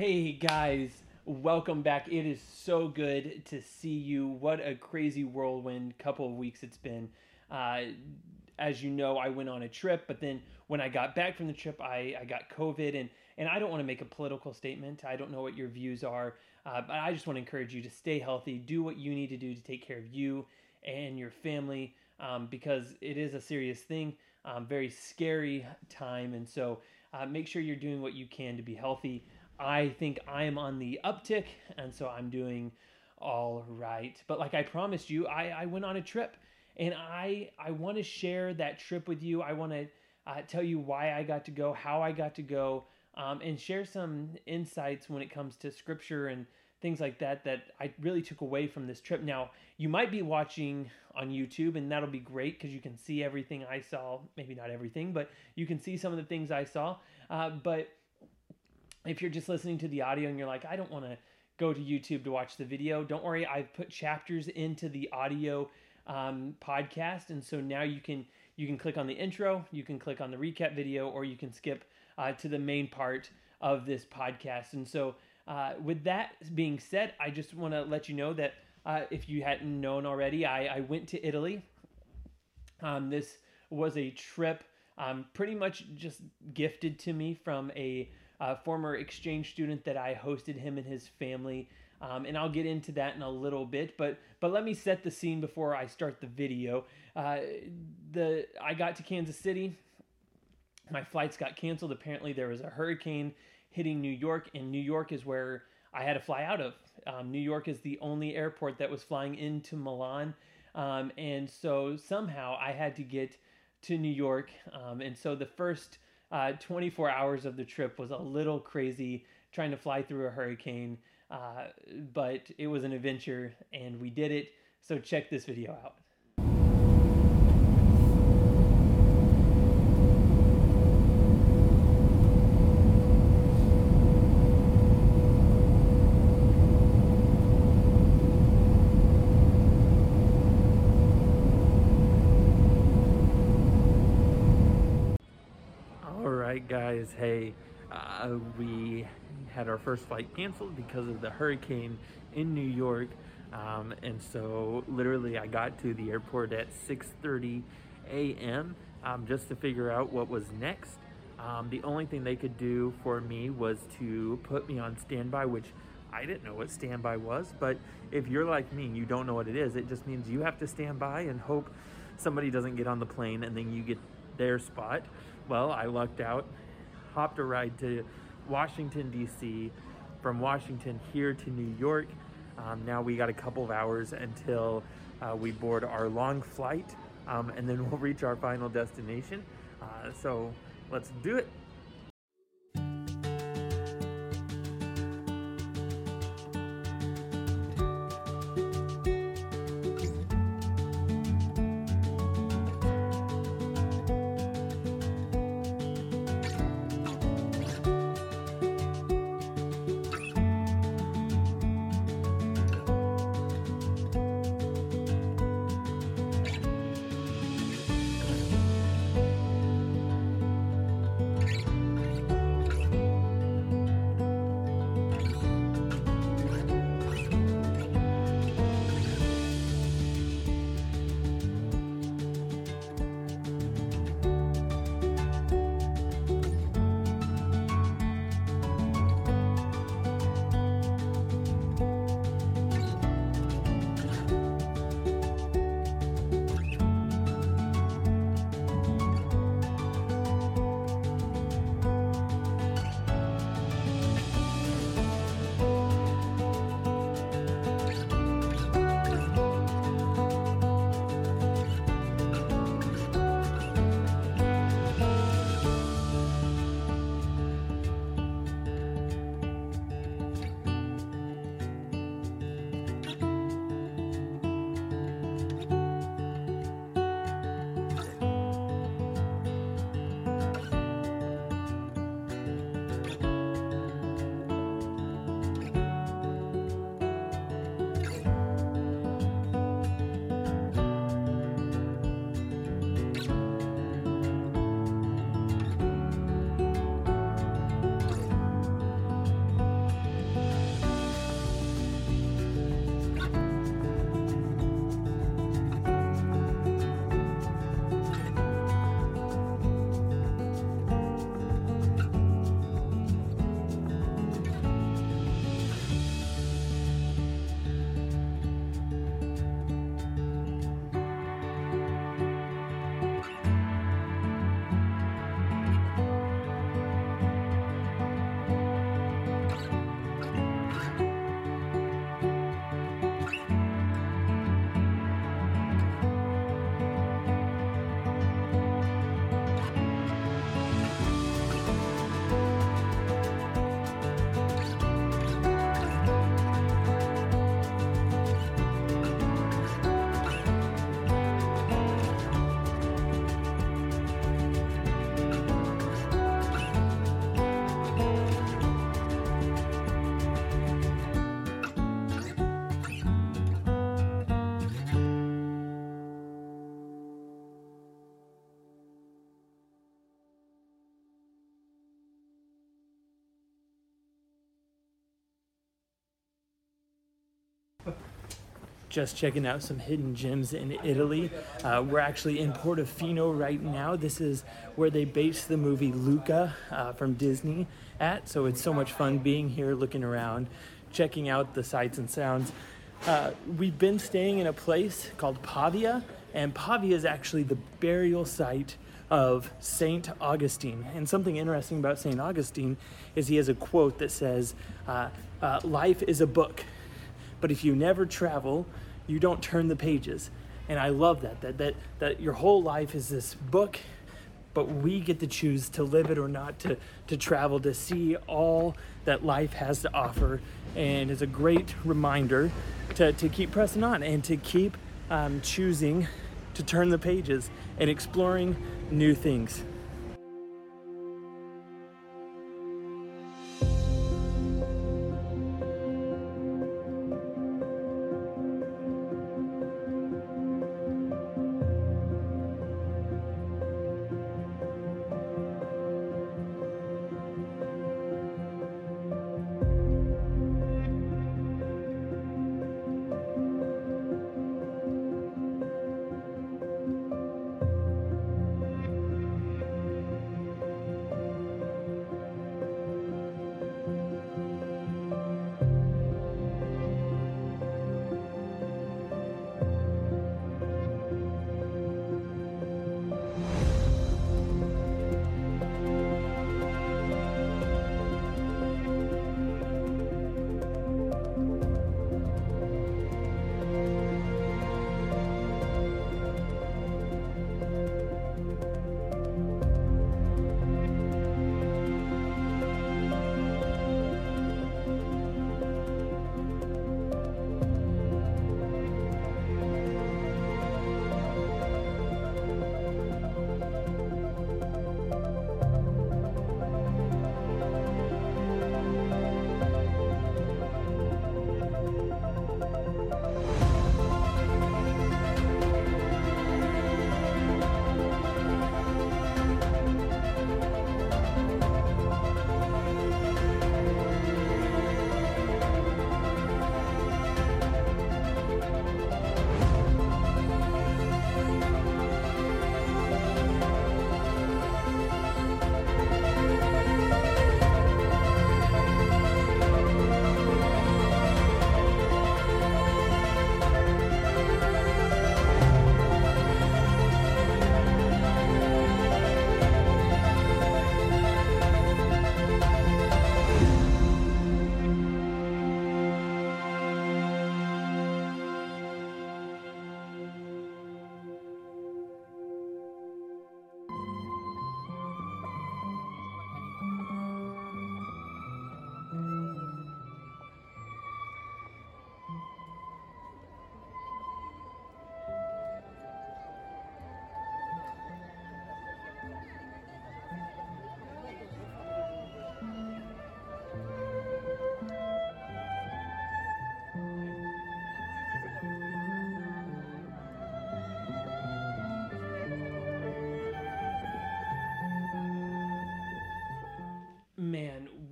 Hey guys, welcome back. It is so good to see you. What a crazy whirlwind couple of weeks it's been. Uh, as you know, I went on a trip, but then when I got back from the trip, I, I got COVID, and and I don't want to make a political statement. I don't know what your views are, uh, but I just want to encourage you to stay healthy, do what you need to do to take care of you and your family, um, because it is a serious thing, um, very scary time, and so uh, make sure you're doing what you can to be healthy. I think I am on the uptick, and so I'm doing all right. But like I promised you, I, I went on a trip, and I I want to share that trip with you. I want to uh, tell you why I got to go, how I got to go, um, and share some insights when it comes to scripture and things like that that I really took away from this trip. Now, you might be watching on YouTube, and that'll be great because you can see everything I saw. Maybe not everything, but you can see some of the things I saw. Uh, but if you're just listening to the audio and you're like, I don't want to go to YouTube to watch the video, don't worry. I've put chapters into the audio um, podcast, and so now you can you can click on the intro, you can click on the recap video, or you can skip uh, to the main part of this podcast. And so, uh, with that being said, I just want to let you know that uh, if you hadn't known already, I, I went to Italy. Um, this was a trip um, pretty much just gifted to me from a uh, former exchange student that I hosted him and his family. Um, and I'll get into that in a little bit, but but let me set the scene before I start the video. Uh, the I got to Kansas City. My flights got canceled. Apparently, there was a hurricane hitting New York, and New York is where I had to fly out of. Um, New York is the only airport that was flying into Milan, um, and so somehow I had to get to New York. Um, and so the first uh, 24 hours of the trip was a little crazy trying to fly through a hurricane, uh, but it was an adventure and we did it. So check this video out. All right, guys. Hey, uh, we had our first flight canceled because of the hurricane in New York, um, and so literally I got to the airport at 6:30 a.m. Um, just to figure out what was next. Um, the only thing they could do for me was to put me on standby, which I didn't know what standby was. But if you're like me, you don't know what it is. It just means you have to stand by and hope somebody doesn't get on the plane and then you get their spot. Well, I lucked out, hopped a ride to Washington, D.C., from Washington here to New York. Um, now we got a couple of hours until uh, we board our long flight, um, and then we'll reach our final destination. Uh, so let's do it. Just checking out some hidden gems in Italy. Uh, we're actually in Portofino right now. This is where they based the movie Luca uh, from Disney at. So it's so much fun being here, looking around, checking out the sights and sounds. Uh, we've been staying in a place called Pavia, and Pavia is actually the burial site of Saint Augustine. And something interesting about Saint Augustine is he has a quote that says, uh, uh, Life is a book, but if you never travel, you don't turn the pages. And I love that, that, that, that your whole life is this book, but we get to choose to live it or not, to, to travel, to see all that life has to offer. And it's a great reminder to, to keep pressing on and to keep um, choosing to turn the pages and exploring new things.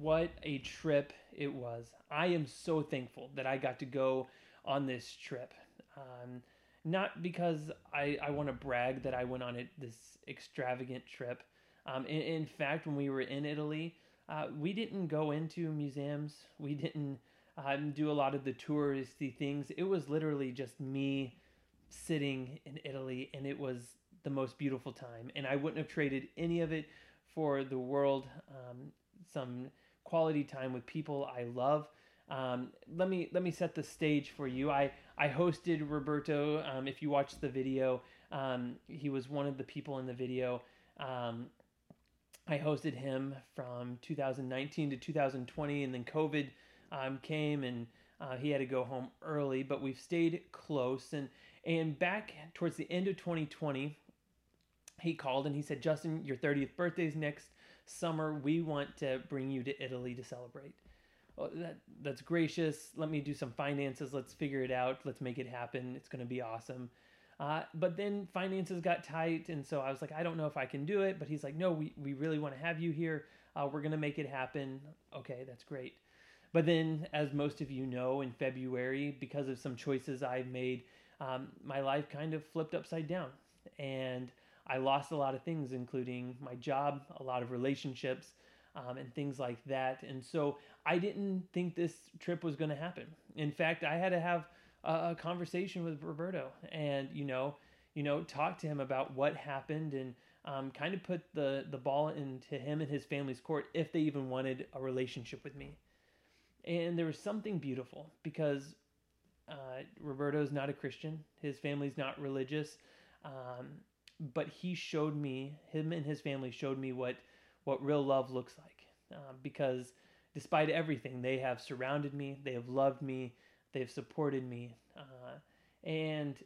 What a trip it was. I am so thankful that I got to go on this trip. Um, not because I, I want to brag that I went on it, this extravagant trip. Um, in, in fact, when we were in Italy, uh, we didn't go into museums. We didn't um, do a lot of the touristy things. It was literally just me sitting in Italy, and it was the most beautiful time. And I wouldn't have traded any of it for the world. Um, some quality time with people I love. Um, let me let me set the stage for you. I I hosted Roberto. Um, if you watched the video, um, he was one of the people in the video. Um, I hosted him from 2019 to 2020, and then COVID um, came, and uh, he had to go home early. But we've stayed close, and and back towards the end of 2020, he called and he said, "Justin, your 30th birthday is next summer. We want to bring you to Italy to celebrate." Well, that that's gracious. Let me do some finances. Let's figure it out. Let's make it happen. It's going to be awesome. Uh, but then finances got tight, and so I was like, I don't know if I can do it. But he's like, No, we we really want to have you here. Uh, we're going to make it happen. Okay, that's great. but then, as most of you know, in February, because of some choices I've made, um, my life kind of flipped upside down. And I lost a lot of things, including my job, a lot of relationships, um, and things like that. And so I didn't think this trip was going to happen. In fact, I had to have a, a conversation with Roberto and, you know, you know, talk to him about what happened and um, kind of put the, the ball into him and his family's court if they even wanted a relationship with me. And there was something beautiful because uh, Roberto's not a Christian, his family's not religious, um, but he showed me, him and his family showed me what, what real love looks like. Uh, because despite everything, they have surrounded me, they have loved me, they've supported me, uh, and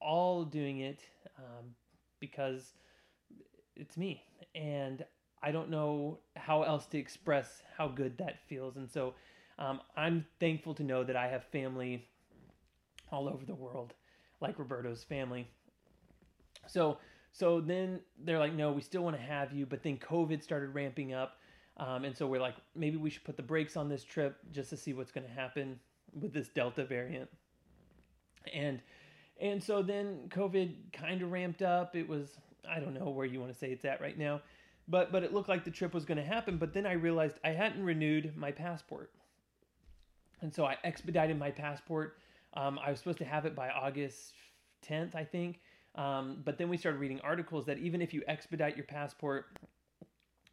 all doing it um, because it's me. And I don't know how else to express how good that feels. And so um, I'm thankful to know that I have family all over the world, like Roberto's family. So, so then they're like, no, we still want to have you. But then COVID started ramping up. Um, and so we're like, maybe we should put the brakes on this trip just to see what's going to happen with this Delta variant. And, and so then COVID kind of ramped up. It was, I don't know where you want to say it's at right now, but, but it looked like the trip was going to happen. But then I realized I hadn't renewed my passport. And so I expedited my passport. Um, I was supposed to have it by August 10th, I think. Um, but then we started reading articles that even if you expedite your passport,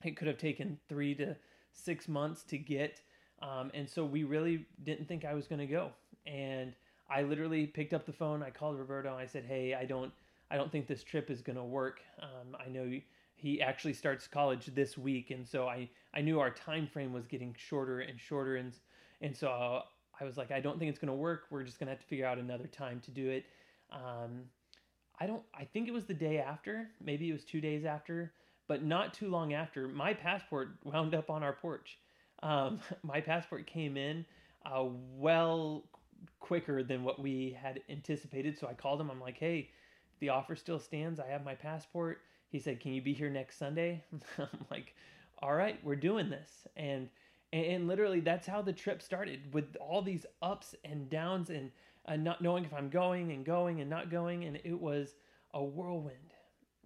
it could have taken three to six months to get. Um, and so we really didn't think I was going to go. And I literally picked up the phone. I called Roberto. And I said, "Hey, I don't, I don't think this trip is going to work. Um, I know he actually starts college this week, and so I, I knew our time frame was getting shorter and shorter, and and so I was like, I don't think it's going to work. We're just going to have to figure out another time to do it. Um, I don't. I think it was the day after. Maybe it was two days after, but not too long after. My passport wound up on our porch. Um, my passport came in uh, well quicker than what we had anticipated. So I called him. I'm like, hey, the offer still stands. I have my passport. He said, can you be here next Sunday? I'm like, all right, we're doing this. And, and literally, that's how the trip started with all these ups and downs and uh, not knowing if I'm going and going and not going. And it was a whirlwind.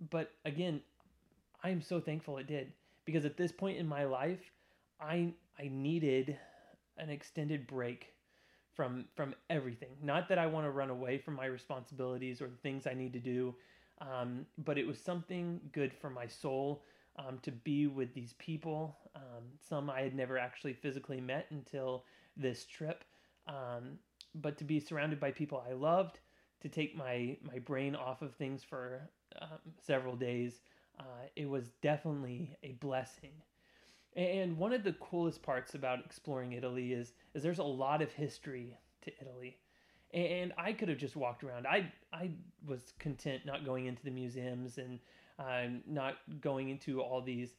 But again, I'm so thankful it did because at this point in my life, I I needed an extended break from from everything. Not that I want to run away from my responsibilities or the things I need to do, um, but it was something good for my soul um, to be with these people. Um, some I had never actually physically met until this trip, um, but to be surrounded by people I loved, to take my my brain off of things for um, several days, uh, it was definitely a blessing. And one of the coolest parts about exploring Italy is is there's a lot of history to Italy. And I could have just walked around. I I was content not going into the museums and um, not going into all these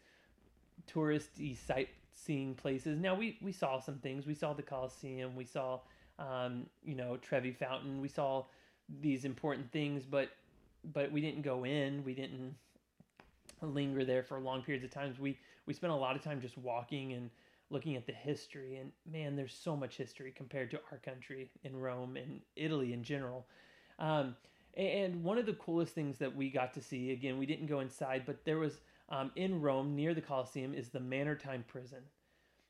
touristy sightseeing places. Now we we saw some things. We saw the Colosseum. We saw um, you know Trevi Fountain. We saw these important things, but but we didn't go in. We didn't linger there for long periods of times. We we spent a lot of time just walking and looking at the history. And man, there's so much history compared to our country in Rome and Italy in general. Um, and one of the coolest things that we got to see, again, we didn't go inside, but there was um, in Rome near the Colosseum is the Mamertine prison.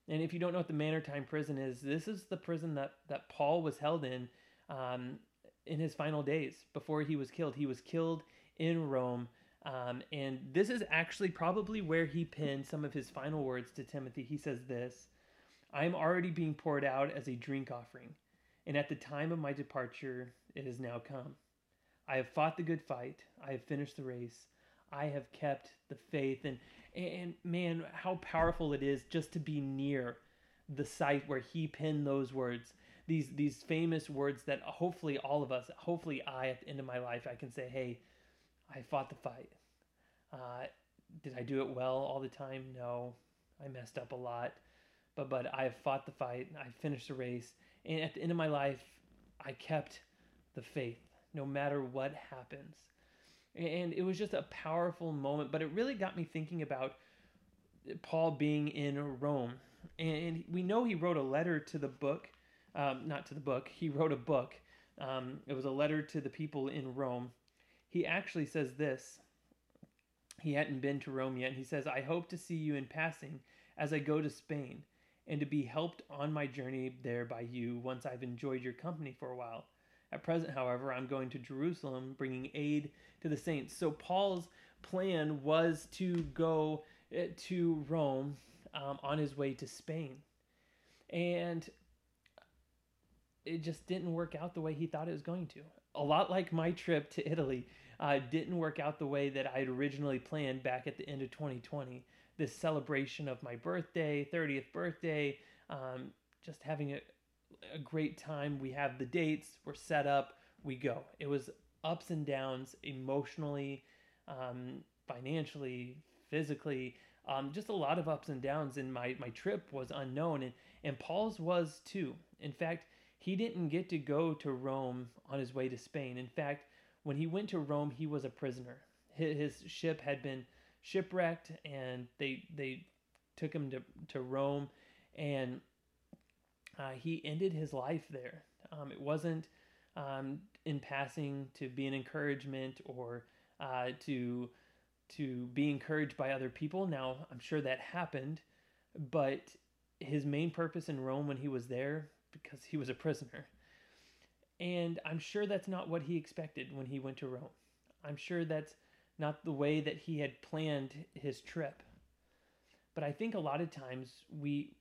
And if you don't know what the Mamertine prison is, this is the prison that, that Paul was held in um, in his final days before he was killed. He was killed in Rome. Um, and this is actually probably where he penned some of his final words to Timothy. He says this I am already being poured out as a drink offering, and at the time of my departure, it has now come. I have fought the good fight. I have finished the race. I have kept the faith. And, and man, how powerful it is just to be near the site where he penned those words. These, these famous words that hopefully all of us, hopefully I at the end of my life, I can say, hey, I fought the fight. Uh, did I do it well all the time? No, I messed up a lot. But but I fought the fight. I finished the race, and at the end of my life, I kept the faith no matter what happens. And it was just a powerful moment, but it really got me thinking about Paul being in Rome and we know he wrote a letter to the book, um, not to the book. He wrote a book. Um, it was a letter to the people in Rome. He actually says this. He hadn't been to Rome yet. He says, "I hope to see you in passing as I go to Spain, and to be helped on my journey there by you once I've enjoyed your company for a while." At present, however, I'm going to Jerusalem, bringing aid to the saints. So Paul's plan was to go eh, to Rome um, on his way to Spain. And it just didn't work out the way he thought it was going to. A lot like my trip to Italy uh, didn't work out the way that I had originally planned back at the end of 2020. This celebration of my birthday, 30th birthday, um, just having a, a great time. We have the dates, we're set up, we go. It was ups and downs emotionally, um, financially, physically, um, just a lot of ups and downs. And my, my trip was unknown, and, and Paul's was too. In fact, he didn't get to go to Rome on his way to Spain. In fact, when he went to Rome, he was a prisoner. His, his ship had been shipwrecked, and they they took him to, to Rome, and uh, he ended his life there. Um, it wasn't um, in passing to be an encouragement or uh, to to be encouraged by other people. Now, I'm sure that happened, but his main purpose in Rome when he was there because he was a prisoner. And I'm sure that's not what he expected when he went to Rome. I'm sure that's not the way that he had planned his trip. But I think a lot of times we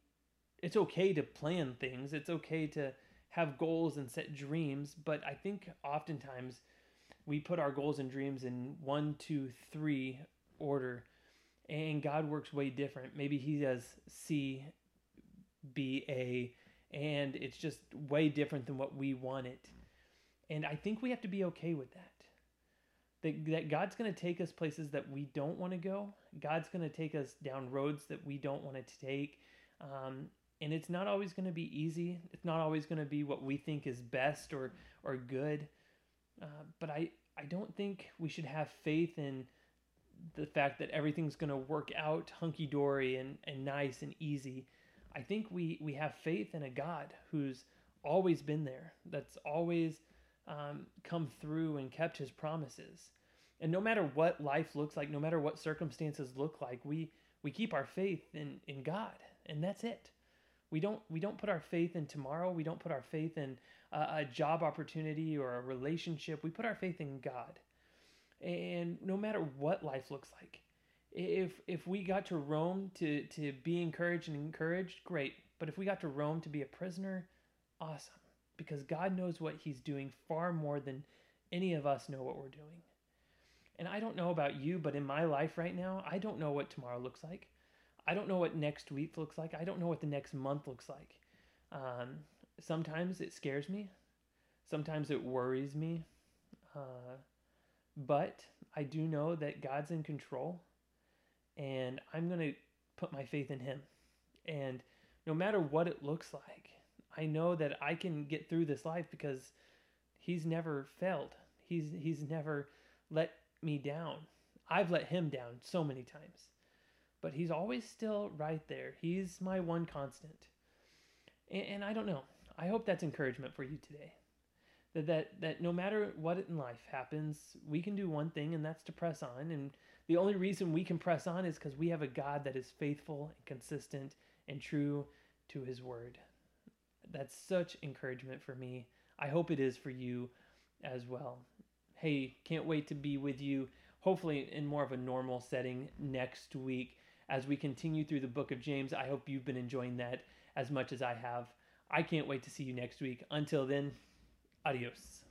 it's okay to plan things. It's okay to have goals and set dreams, but I think oftentimes we put our goals and dreams in one, two, three order, and God works way different. Maybe He does C, B, A, and it's just way different than what we want it. And I think we have to be okay with that. That, that God's going to take us places that we don't want to go. God's going to take us down roads that we don't want to take. Um, and it's not always going to be easy. It's not always going to be what we think is best or or good. Uh, but I I don't think we should have faith in the fact that everything's going to work out hunky dory and and nice and easy. I think we we have faith in a God who's always been there. That's always um, come through and kept His promises. And no matter what life looks like, no matter what circumstances look like, we we keep our faith in in God, and that's it. We don't we don't put our faith in tomorrow. We don't put our faith in a, a job opportunity or a relationship. We put our faith in God. And no matter what life looks like, if if we got to Rome to to be encouraged and encouraged, great. But if we got to Rome to be a prisoner, awesome. Because God knows what He's doing far more than any of us know what we're doing. And I don't know about you, but in my life right now, I don't know what tomorrow looks like. I don't know what next week looks like. I don't know what the next month looks like. Um, sometimes it scares me. Sometimes it worries me. Uh, but I do know that God's in control, and I'm going to put my faith in Him. And no matter what it looks like, I know that I can get through this life because He's never failed. He's He's never let me down. I've let Him down so many times but he's always still right there. He's my one constant. And, and, I don't know. I hope that's encouragement for you today. That, that that no matter what in life happens, we can do one thing, and that's to press on. And the only reason we can press on is because we have a God that is faithful and consistent and true to His word. That's such encouragement for me. I hope it is for you as well. Hey, can't wait to be with you, hopefully in more of a normal setting next week as we continue through the book of James. I hope you've been enjoying that as much as I have. I can't wait to see you next week. Until then, adios.